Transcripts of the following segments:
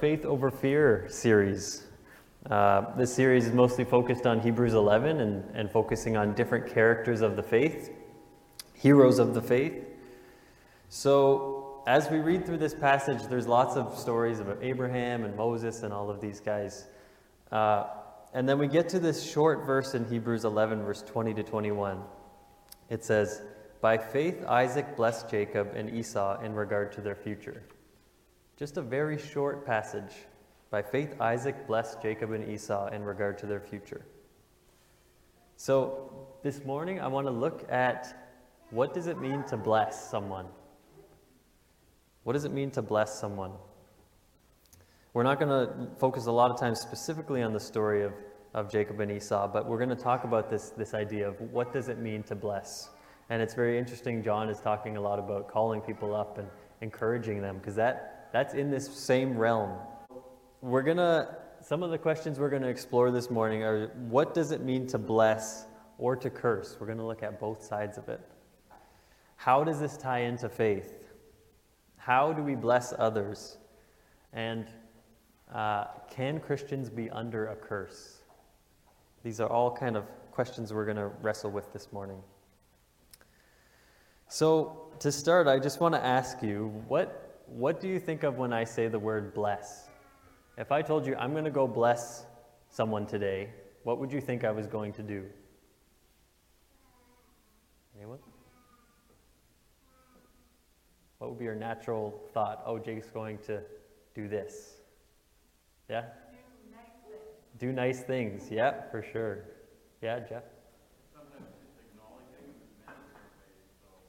Faith Over Fear series. Uh, this series is mostly focused on Hebrews 11 and, and focusing on different characters of the faith, heroes of the faith. So, as we read through this passage, there's lots of stories about Abraham and Moses and all of these guys. Uh, and then we get to this short verse in Hebrews 11, verse 20 to 21. It says, By faith Isaac blessed Jacob and Esau in regard to their future. Just a very short passage. By faith, Isaac blessed Jacob and Esau in regard to their future. So, this morning I want to look at what does it mean to bless someone? What does it mean to bless someone? We're not going to focus a lot of time specifically on the story of, of Jacob and Esau, but we're going to talk about this, this idea of what does it mean to bless. And it's very interesting. John is talking a lot about calling people up and encouraging them because that that's in this same realm. We're going to, some of the questions we're going to explore this morning are what does it mean to bless or to curse? We're going to look at both sides of it. How does this tie into faith? How do we bless others? And uh, can Christians be under a curse? These are all kind of questions we're going to wrestle with this morning. So, to start, I just want to ask you what what do you think of when I say the word bless? If I told you I'm going to go bless someone today, what would you think I was going to do? Anyone? What would be your natural thought? Oh, Jake's going to do this. Yeah? Do nice things. Do nice things. Yeah, for sure. Yeah, Jeff?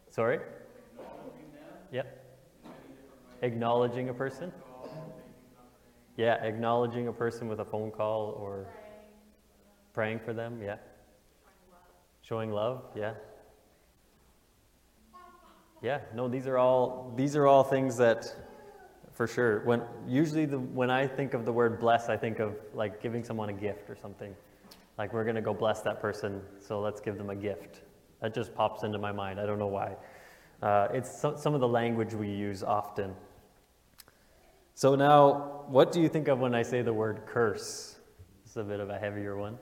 Sorry? Yep. Acknowledging a person? Yeah, acknowledging a person with a phone call or praying for them, yeah. Showing love, yeah. Yeah, no, these are all these are all things that for sure. When usually the when I think of the word bless, I think of like giving someone a gift or something. Like we're gonna go bless that person, so let's give them a gift. That just pops into my mind. I don't know why. Uh, it's so, some of the language we use often. So, now, what do you think of when I say the word curse? This is a bit of a heavier one.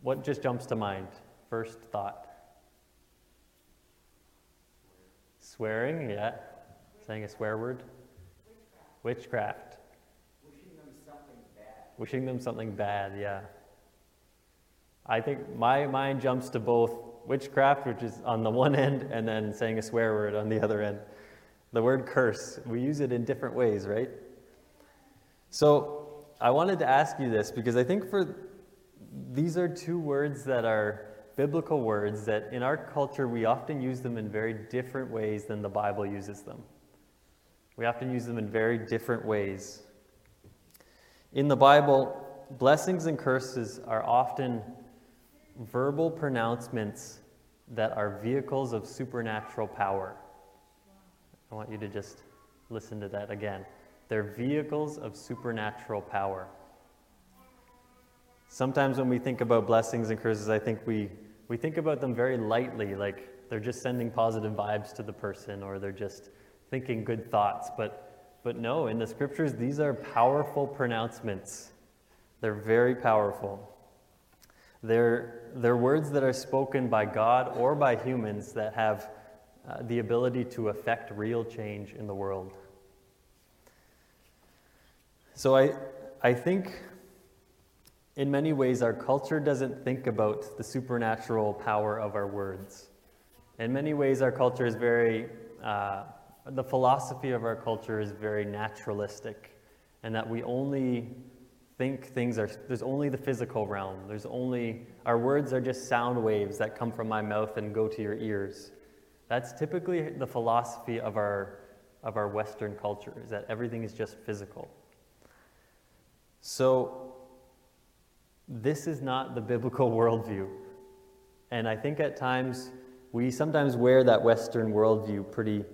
What just jumps to mind? First thought. Swearing, yeah. Saying a swear word. Witchcraft. Wishing them something bad. Wishing them something bad, yeah. I think my mind jumps to both witchcraft, which is on the one end, and then saying a swear word on the other end. The word curse, we use it in different ways, right? So I wanted to ask you this because I think for these are two words that are biblical words that in our culture we often use them in very different ways than the Bible uses them. We often use them in very different ways. In the Bible, blessings and curses are often verbal pronouncements that are vehicles of supernatural power. I want you to just listen to that again. They're vehicles of supernatural power. Sometimes when we think about blessings and curses, I think we, we think about them very lightly, like they're just sending positive vibes to the person or they're just thinking good thoughts. But, but no, in the scriptures, these are powerful pronouncements. They're very powerful. They're, they're words that are spoken by God or by humans that have uh, the ability to affect real change in the world. So I, I think in many ways our culture doesn't think about the supernatural power of our words. In many ways, our culture is very, uh, the philosophy of our culture is very naturalistic, and that we only think things are, there's only the physical realm. There's only, our words are just sound waves that come from my mouth and go to your ears. That's typically the philosophy of our, of our Western culture, is that everything is just physical. So, this is not the biblical worldview. And I think at times we sometimes wear that Western worldview pretty,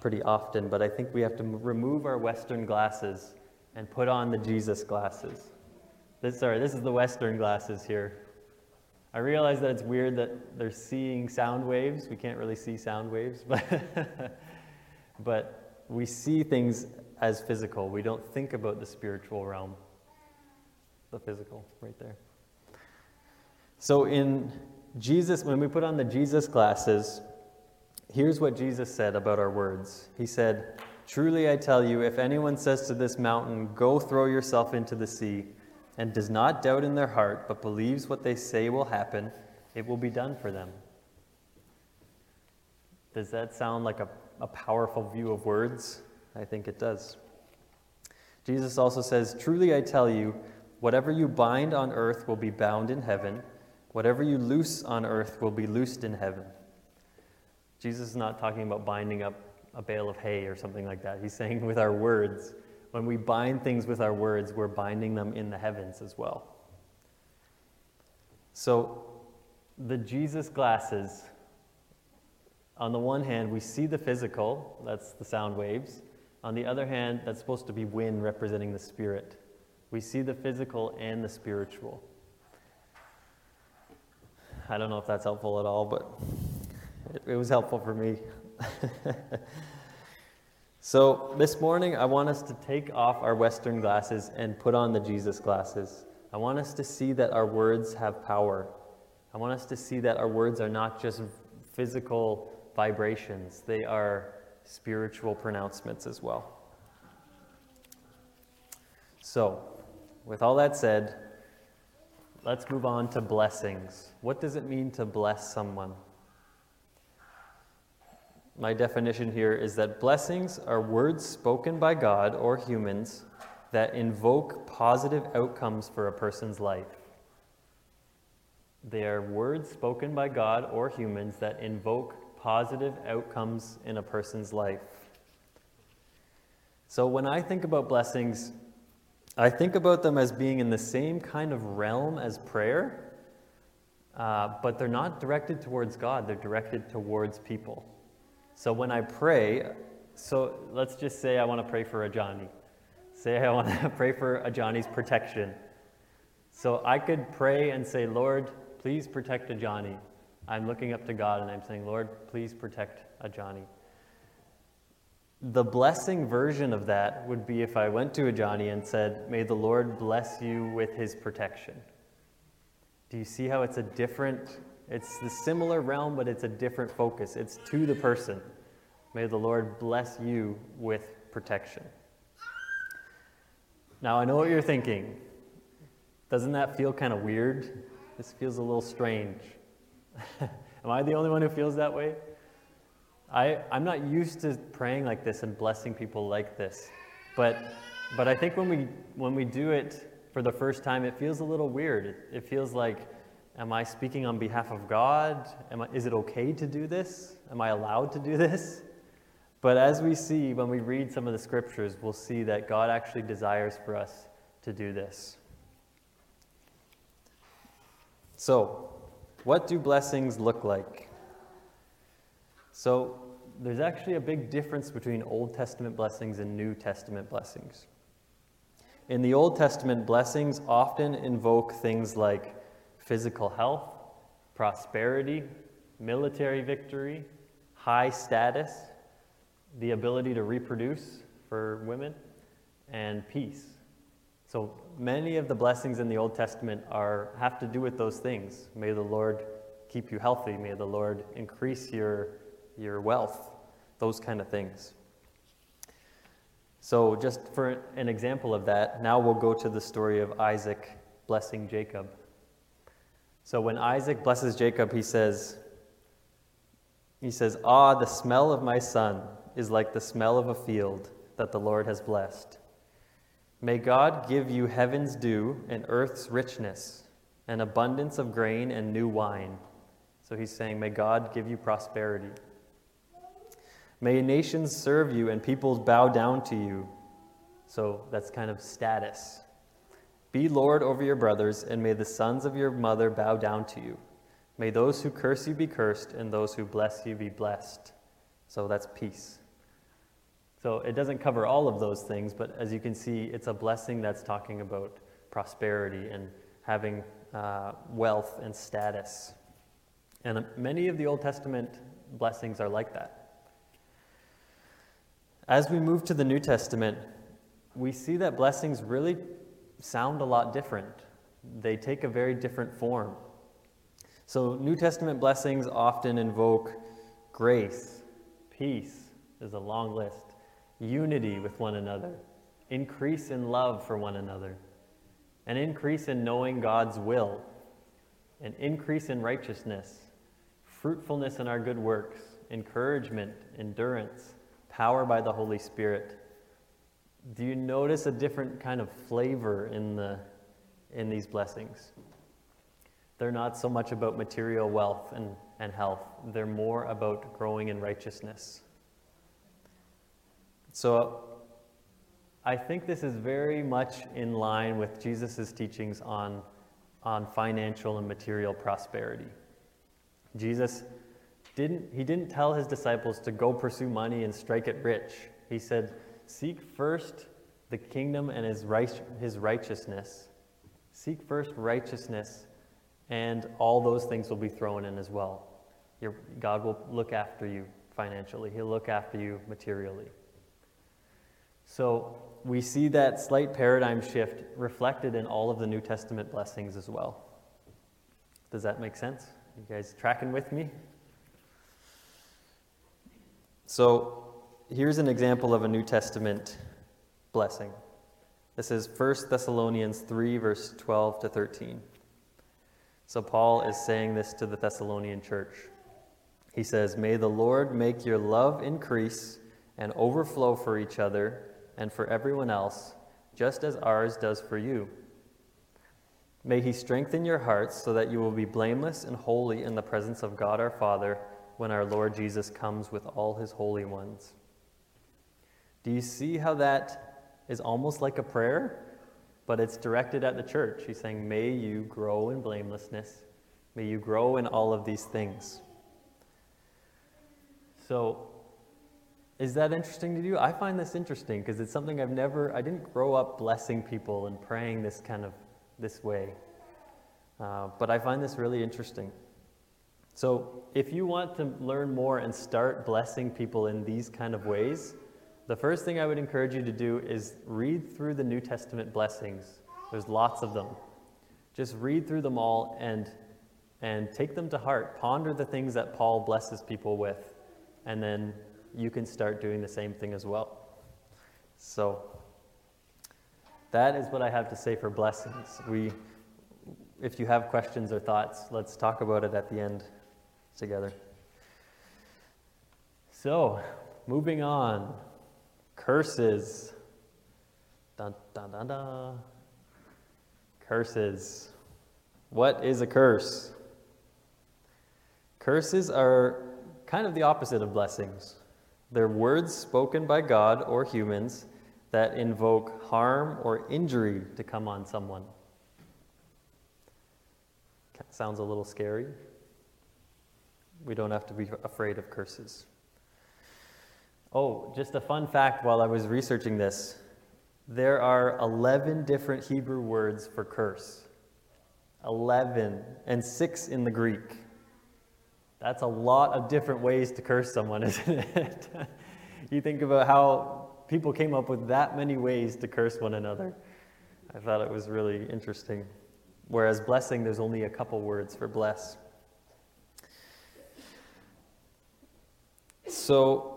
pretty often, but I think we have to remove our Western glasses and put on the Jesus glasses. This, sorry, this is the Western glasses here. I realize that it's weird that they're seeing sound waves. We can't really see sound waves, but, but we see things as physical. We don't think about the spiritual realm, the physical, right there. So, in Jesus, when we put on the Jesus glasses, here's what Jesus said about our words. He said, Truly I tell you, if anyone says to this mountain, Go throw yourself into the sea, and does not doubt in their heart, but believes what they say will happen, it will be done for them. Does that sound like a, a powerful view of words? I think it does. Jesus also says, Truly I tell you, whatever you bind on earth will be bound in heaven, whatever you loose on earth will be loosed in heaven. Jesus is not talking about binding up a bale of hay or something like that. He's saying with our words, when we bind things with our words, we're binding them in the heavens as well. So, the Jesus glasses, on the one hand, we see the physical, that's the sound waves. On the other hand, that's supposed to be wind representing the spirit. We see the physical and the spiritual. I don't know if that's helpful at all, but it, it was helpful for me. so, this morning, I want us to take off our Western glasses and put on the Jesus glasses. I want us to see that our words have power. I want us to see that our words are not just physical vibrations, they are spiritual pronouncements as well. So, with all that said, let's move on to blessings. What does it mean to bless someone? My definition here is that blessings are words spoken by God or humans that invoke positive outcomes for a person's life. They are words spoken by God or humans that invoke positive outcomes in a person's life. So when I think about blessings, I think about them as being in the same kind of realm as prayer, uh, but they're not directed towards God, they're directed towards people. So when I pray, so let's just say I want to pray for a Johnny. Say I want to pray for a Johnny's protection. So I could pray and say, Lord, please protect a Johnny. I'm looking up to God and I'm saying, Lord, please protect a Johnny. The blessing version of that would be if I went to a Johnny and said, May the Lord bless you with his protection. Do you see how it's a different it's the similar realm, but it's a different focus. It's to the person. May the Lord bless you with protection. Now, I know what you're thinking. Doesn't that feel kind of weird? This feels a little strange. Am I the only one who feels that way? I, I'm not used to praying like this and blessing people like this. But, but I think when we, when we do it for the first time, it feels a little weird. It, it feels like, Am I speaking on behalf of God? Am I, is it okay to do this? Am I allowed to do this? But as we see when we read some of the scriptures, we'll see that God actually desires for us to do this. So, what do blessings look like? So, there's actually a big difference between Old Testament blessings and New Testament blessings. In the Old Testament, blessings often invoke things like physical health, prosperity, military victory, high status, the ability to reproduce for women, and peace. So many of the blessings in the Old Testament are, have to do with those things. May the Lord keep you healthy. May the Lord increase your, your wealth. Those kind of things. So, just for an example of that, now we'll go to the story of Isaac blessing Jacob. So when Isaac blesses Jacob, he says, he says, Ah, the smell of my son is like the smell of a field that the Lord has blessed. May God give you heaven's dew and earth's richness, an abundance of grain and new wine. So he's saying, May God give you prosperity. May nations serve you and peoples bow down to you. So that's kind of status. Be Lord over your brothers, and may the sons of your mother bow down to you. May those who curse you be cursed, and those who bless you be blessed. So that's peace. So it doesn't cover all of those things, but as you can see, it's a blessing that's talking about prosperity and having uh, wealth and status. And many of the Old Testament blessings are like that. As we move to the New Testament, we see that blessings really sound a lot different. They take a very different form. So, New Testament blessings often invoke grace, peace, is a long list, unity with one another, increase in love for one another, an increase in knowing God's will, an increase in righteousness, fruitfulness in our good works, encouragement, endurance, power by the Holy Spirit. Do you notice a different kind of flavor in, the, in these blessings? They're not so much about material wealth and, and health, they're more about growing in righteousness. So I think this is very much in line with Jesus' teachings on, on financial and material prosperity. Jesus didn't, he didn't tell his disciples to go pursue money and strike it rich. He said, Seek first the kingdom and his, right, his righteousness. Seek first righteousness, and all those things will be thrown in as well. Your, God will look after you financially, He'll look after you materially. So we see that slight paradigm shift reflected in all of the New Testament blessings as well. Does that make sense? You guys tracking with me? So here's an example of a New Testament blessing. This is 1 Thessalonians 3, verse 12 to 13. So Paul is saying this to the Thessalonian church. He says, May the Lord make your love increase and overflow for each other and for everyone else, just as ours does for you. May he strengthen your hearts so that you will be blameless and holy in the presence of God our Father when our Lord Jesus comes with all his holy ones. Do you see how that is almost like a prayer, but it's directed at the church? He's saying, May you grow in blamelessness. May you grow in all of these things. So, is that interesting to you? I find this interesting because it's something I've never, I didn't grow up blessing people and praying this kind of this way. Uh, but I find this really interesting. So, if you want to learn more and start blessing people in these kind of ways, the first thing I would encourage you to do is read through the New Testament blessings. There's lots of them. Just read through them all and, and take them to heart. Ponder the things that Paul blesses people with, and then you can start doing the same thing as well. So, that is what I have to say for blessings. We, if you have questions or thoughts, let's talk about it at the end together. So, moving on. Curses. Dun, dun, dun, dun. Curses. What is a curse? Curses are kind of the opposite of blessings. They're words spoken by God or humans that invoke harm or injury to come on someone. Sounds a little scary. We don't have to be afraid of curses. Oh, just a fun fact while I was researching this there are 11 different Hebrew words for curse. 11, and six in the Greek. That's a lot of different ways to curse someone, isn't it? you think about how people came up with that many ways to curse one another. I thought it was really interesting. Whereas blessing, there's only a couple words for bless. So,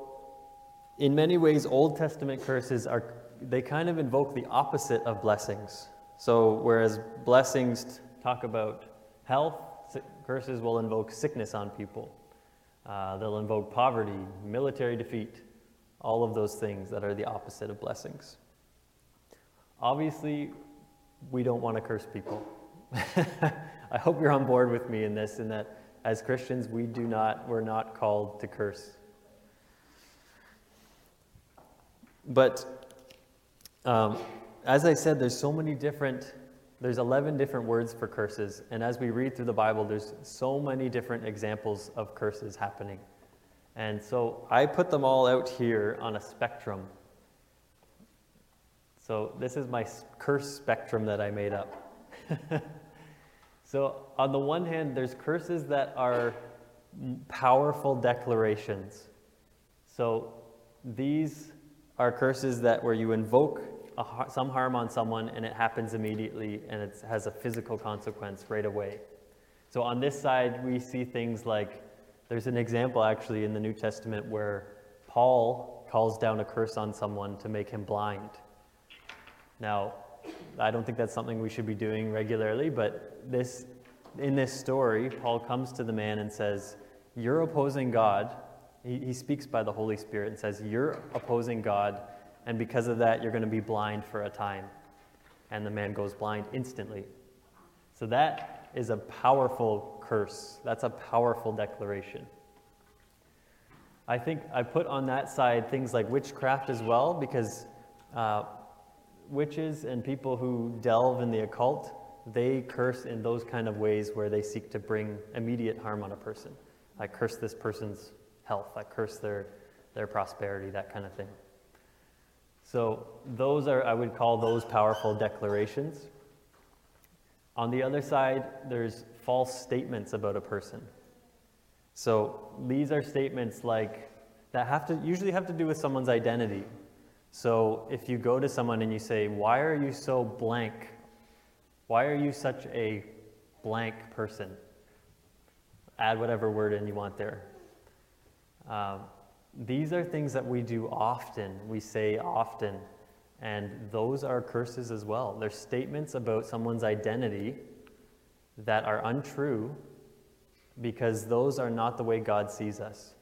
in many ways, Old Testament curses are, they kind of invoke the opposite of blessings. So, whereas blessings talk about health, curses will invoke sickness on people. Uh, they'll invoke poverty, military defeat, all of those things that are the opposite of blessings. Obviously, we don't want to curse people. I hope you're on board with me in this, in that as Christians, we do not, we're not called to curse But um, as I said, there's so many different, there's 11 different words for curses. And as we read through the Bible, there's so many different examples of curses happening. And so I put them all out here on a spectrum. So this is my curse spectrum that I made up. so on the one hand, there's curses that are powerful declarations. So these are curses that where you invoke a, some harm on someone and it happens immediately and it has a physical consequence right away. So on this side, we see things like there's an example actually in the New Testament where Paul calls down a curse on someone to make him blind. Now, I don't think that's something we should be doing regularly, but this in this story, Paul comes to the man and says, You're opposing God. He, he speaks by the Holy Spirit and says, You're opposing God, and because of that, you're going to be blind for a time. And the man goes blind instantly. So that is a powerful curse. That's a powerful declaration. I think I put on that side things like witchcraft as well, because uh, witches and people who delve in the occult they curse in those kind of ways where they seek to bring immediate harm on a person. I curse this person's health, I curse their, their prosperity, that kind of thing. So, those are, I would call those powerful declarations. On the other side, there's false statements about a person. So, these are statements like that have to usually have to do with someone's identity. So, if you go to someone and you say, Why are you so blank why are you such a blank person? Add whatever word in you want there. Um, these are things that we do often, we say often, and those are curses as well. They're statements about someone's identity that are untrue because those are not the way God sees us.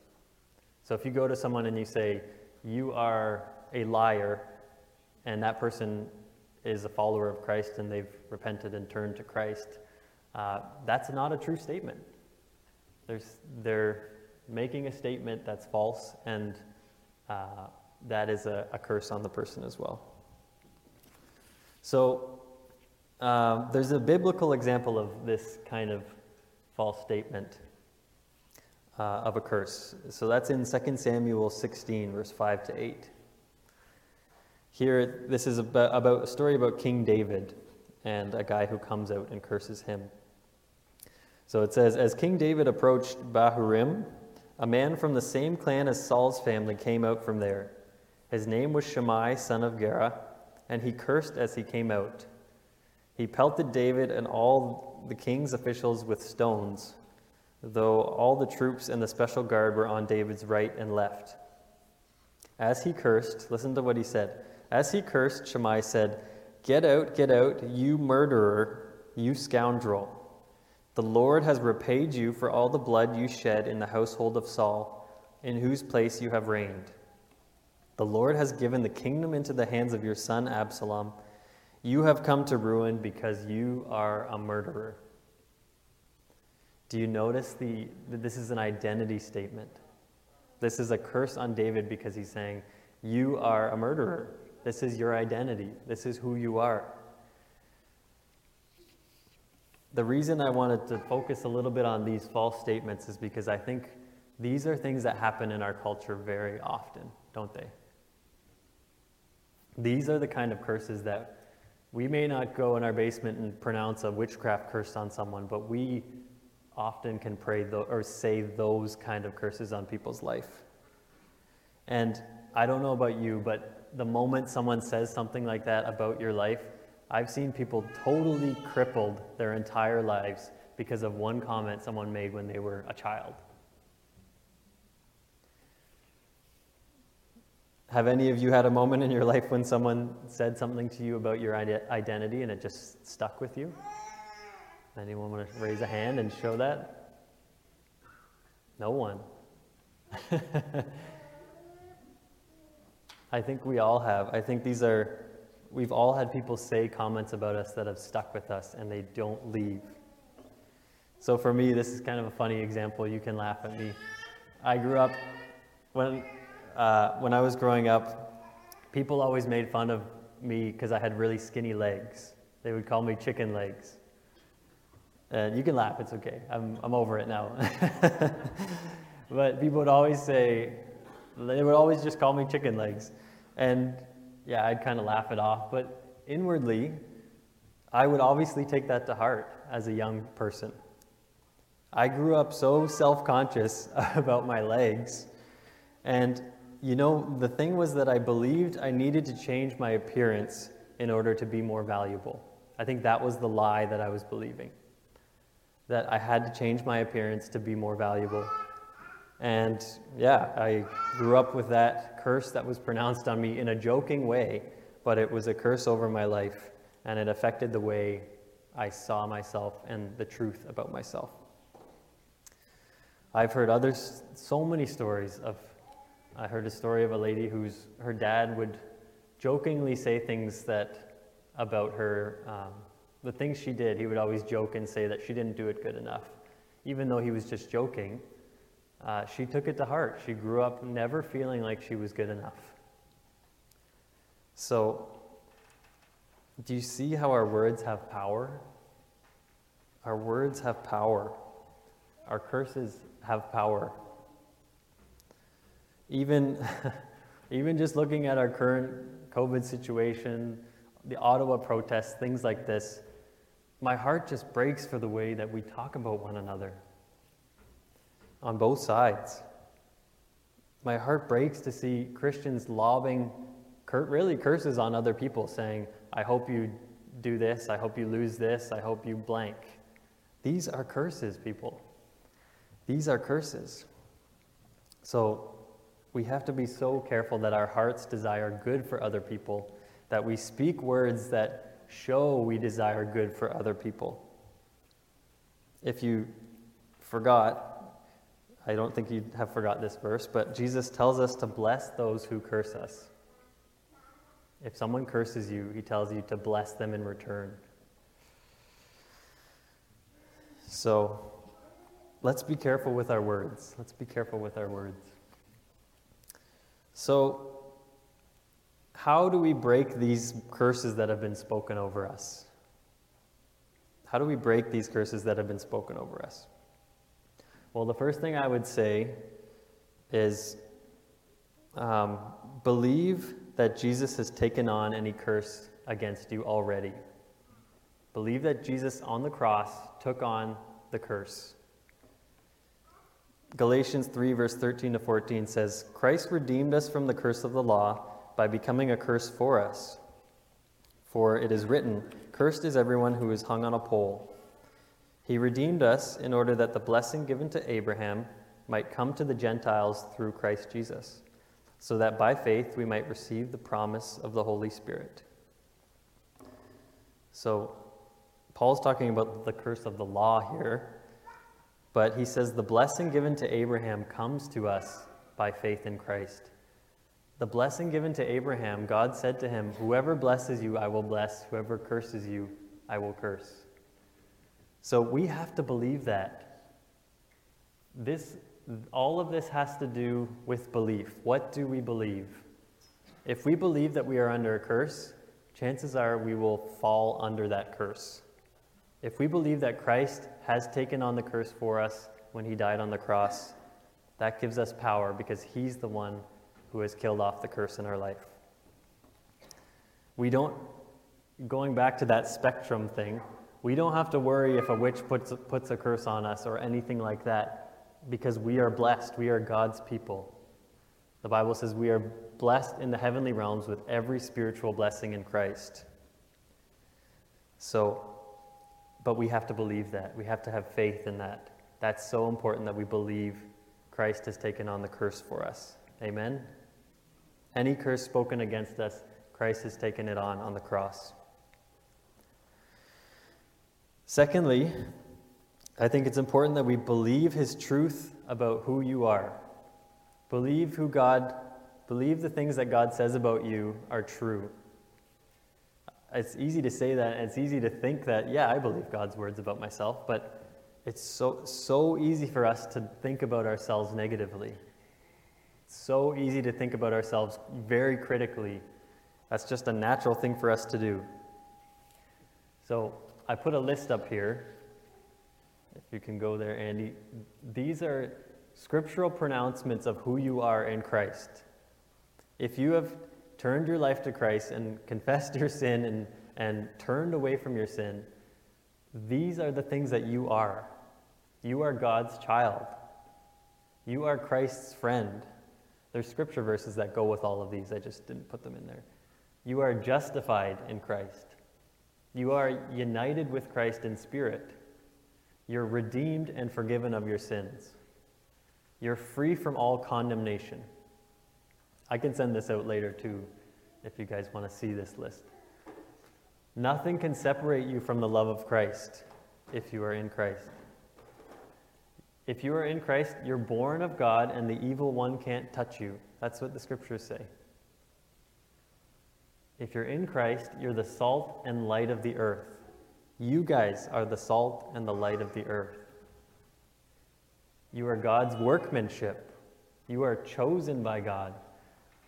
So if you go to someone and you say, You are a liar, and that person is a follower of Christ and they've repented and turned to Christ, uh, that's not a true statement. There's, they're making a statement that's false, and uh, that is a, a, curse on the person as well. So, uh, there's a biblical example of this kind of false statement uh, of a curse. So, that's in 2 Samuel 16, verse 5 to 8. Here, this is about, about a story about King David and a guy who comes out and curses him. So it says, As King David approached Bahurim, a man from the same clan as Saul's family came out from there. His name was Shimei, son of Gera, and he cursed as he came out. He pelted David and all the king's officials with stones, though all the troops and the special guard were on David's right and left. As he cursed, listen to what he said. As he cursed, Shimei said, Get out, get out, you murderer, you scoundrel. The Lord has repaid you for all the blood you shed in the household of Saul, in whose place you have reigned. The Lord has given the kingdom into the hands of your son Absalom. You have come to ruin because you are a murderer. Do you notice the, that this is an identity statement? This is a curse on David because he's saying, You are a murderer. This is your identity. This is who you are. The reason I wanted to focus a little bit on these false statements is because I think these are things that happen in our culture very often, don't they? These are the kind of curses that we may not go in our basement and pronounce a witchcraft curse on someone, but we often can pray th- or say those kind of curses on people's life. And I don't know about you, but the moment someone says something like that about your life, I've seen people totally crippled their entire lives because of one comment someone made when they were a child. Have any of you had a moment in your life when someone said something to you about your identity and it just stuck with you? Anyone want to raise a hand and show that? No one. I think we all have. I think these are, we've all had people say comments about us that have stuck with us and they don't leave. So for me, this is kind of a funny example. You can laugh at me. I grew up, when, uh, when I was growing up, people always made fun of me because I had really skinny legs. They would call me chicken legs. And you can laugh, it's okay. I'm, I'm over it now. but people would always say, they would always just call me chicken legs. And yeah, I'd kind of laugh it off. But inwardly, I would obviously take that to heart as a young person. I grew up so self conscious about my legs. And you know, the thing was that I believed I needed to change my appearance in order to be more valuable. I think that was the lie that I was believing. That I had to change my appearance to be more valuable. And yeah, I grew up with that curse that was pronounced on me in a joking way, but it was a curse over my life, and it affected the way I saw myself and the truth about myself. I've heard others, so many stories of, I heard a story of a lady whose, her dad would jokingly say things that, about her, um, the things she did, he would always joke and say that she didn't do it good enough. Even though he was just joking, uh, she took it to heart. She grew up never feeling like she was good enough. So, do you see how our words have power? Our words have power. Our curses have power. Even, even just looking at our current COVID situation, the Ottawa protests, things like this, my heart just breaks for the way that we talk about one another on both sides. My heart breaks to see Christians lobbing really curses on other people, saying, I hope you do this, I hope you lose this, I hope you blank. These are curses, people. These are curses. So we have to be so careful that our hearts desire good for other people, that we speak words that show we desire good for other people. If you forgot, I don't think you have forgot this verse, but Jesus tells us to bless those who curse us. If someone curses you, he tells you to bless them in return. So let's be careful with our words. Let's be careful with our words. So, how do we break these curses that have been spoken over us? How do we break these curses that have been spoken over us? Well, the first thing I would say is um, believe that Jesus has taken on any curse against you already. Believe that Jesus on the cross took on the curse. Galatians 3, verse 13 to 14 says, Christ redeemed us from the curse of the law by becoming a curse for us. For it is written, Cursed is everyone who is hung on a pole. He redeemed us in order that the blessing given to Abraham might come to the Gentiles through Christ Jesus, so that by faith we might receive the promise of the Holy Spirit. So, Paul's talking about the curse of the law here, but he says the blessing given to Abraham comes to us by faith in Christ. The blessing given to Abraham, God said to him, Whoever blesses you, I will bless. Whoever curses you, I will curse. So we have to believe that. This, all of this has to do with belief. What do we believe? If we believe that we are under a curse, chances are we will fall under that curse. If we believe that Christ has taken on the curse for us when he died on the cross, that gives us power because he's the one who has killed off the curse in our life. We don't, going back to that spectrum thing, we don't have to worry if a witch puts, puts a curse on us or anything like that because we are blessed. We are God's people. The Bible says we are blessed in the heavenly realms with every spiritual blessing in Christ. So, but we have to believe that. We have to have faith in that. That's so important that we believe Christ has taken on the curse for us. Amen? Any curse spoken against us, Christ has taken it on on the cross. Secondly, I think it's important that we believe his truth about who you are. Believe who God, believe the things that God says about you are true it's easy to say that, and it's easy to think that, yeah, I believe God's words about myself, but it's so, so easy for us to think about ourselves negatively. It's so easy to think about ourselves very critically. That's just a natural thing for us to do. So I put a list up here. If you can go there, Andy. These are scriptural pronouncements of who you are in Christ. If you have turned your life to Christ and confessed your sin and, and turned away from your sin, these are the things that you are. You are God's child. You are Christ's friend. There's scripture verses that go with all of these. I just didn't put them in there. You are justified in Christ. You are united with Christ in spirit. You're redeemed and forgiven of your sins. You're free from all condemnation. I can send this out later too if you guys want to see this list. Nothing can separate you from the love of Christ if you are in Christ. If you are in Christ, you're born of God and the evil one can't touch you. That's what the scriptures say. If you're in Christ, you're the salt and light of the earth. You guys are the salt and the light of the earth. You are God's workmanship. You are chosen by God.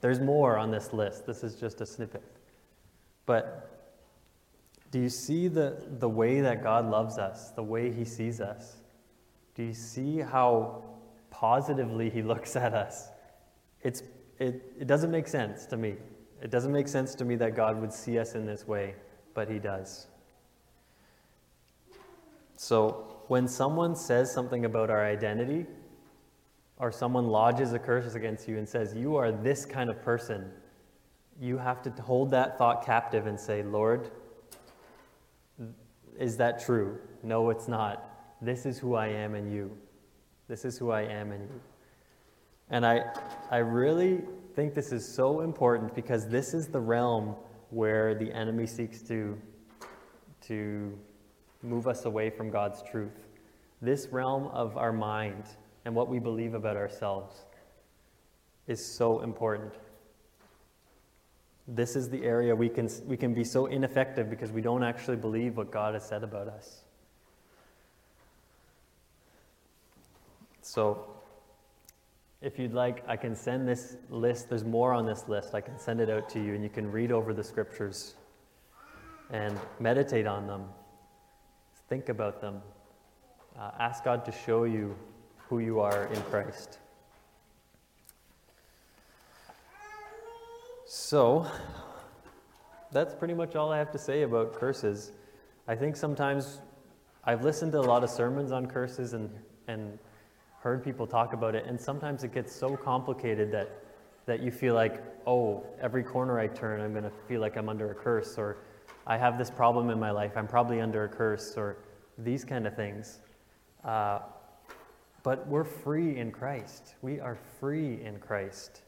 There's more on this list. This is just a snippet. But do you see the, the way that God loves us, the way He sees us? Do you see how positively He looks at us? It's, it, it doesn't make sense to me. It doesn't make sense to me that God would see us in this way, but He does. So, when someone says something about our identity, or someone lodges a curse against you and says, You are this kind of person, you have to hold that thought captive and say, Lord, is that true? No, it's not. This is who I am in you. This is who I am in you. And I, I really think this is so important because this is the realm where the enemy seeks to, to move us away from God's truth. This realm of our mind and what we believe about ourselves is so important. This is the area we can, we can be so ineffective because we don't actually believe what God has said about us. So, if you'd like, I can send this list. There's more on this list. I can send it out to you, and you can read over the scriptures and meditate on them, think about them, uh, ask God to show you who you are in Christ. So, that's pretty much all I have to say about curses. I think sometimes I've listened to a lot of sermons on curses and, and heard people talk about it, and sometimes it gets so complicated that, that you feel like, oh, every corner I turn, I'm going to feel like I'm under a curse, or I have this problem in my life, I'm probably under a curse, or these kind of things. Uh, but we're free in Christ. We are free in Christ.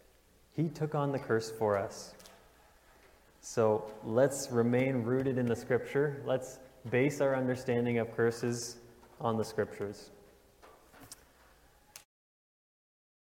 He took on the curse for us. So let's remain rooted in the scripture. Let's base our understanding of curses on the scriptures.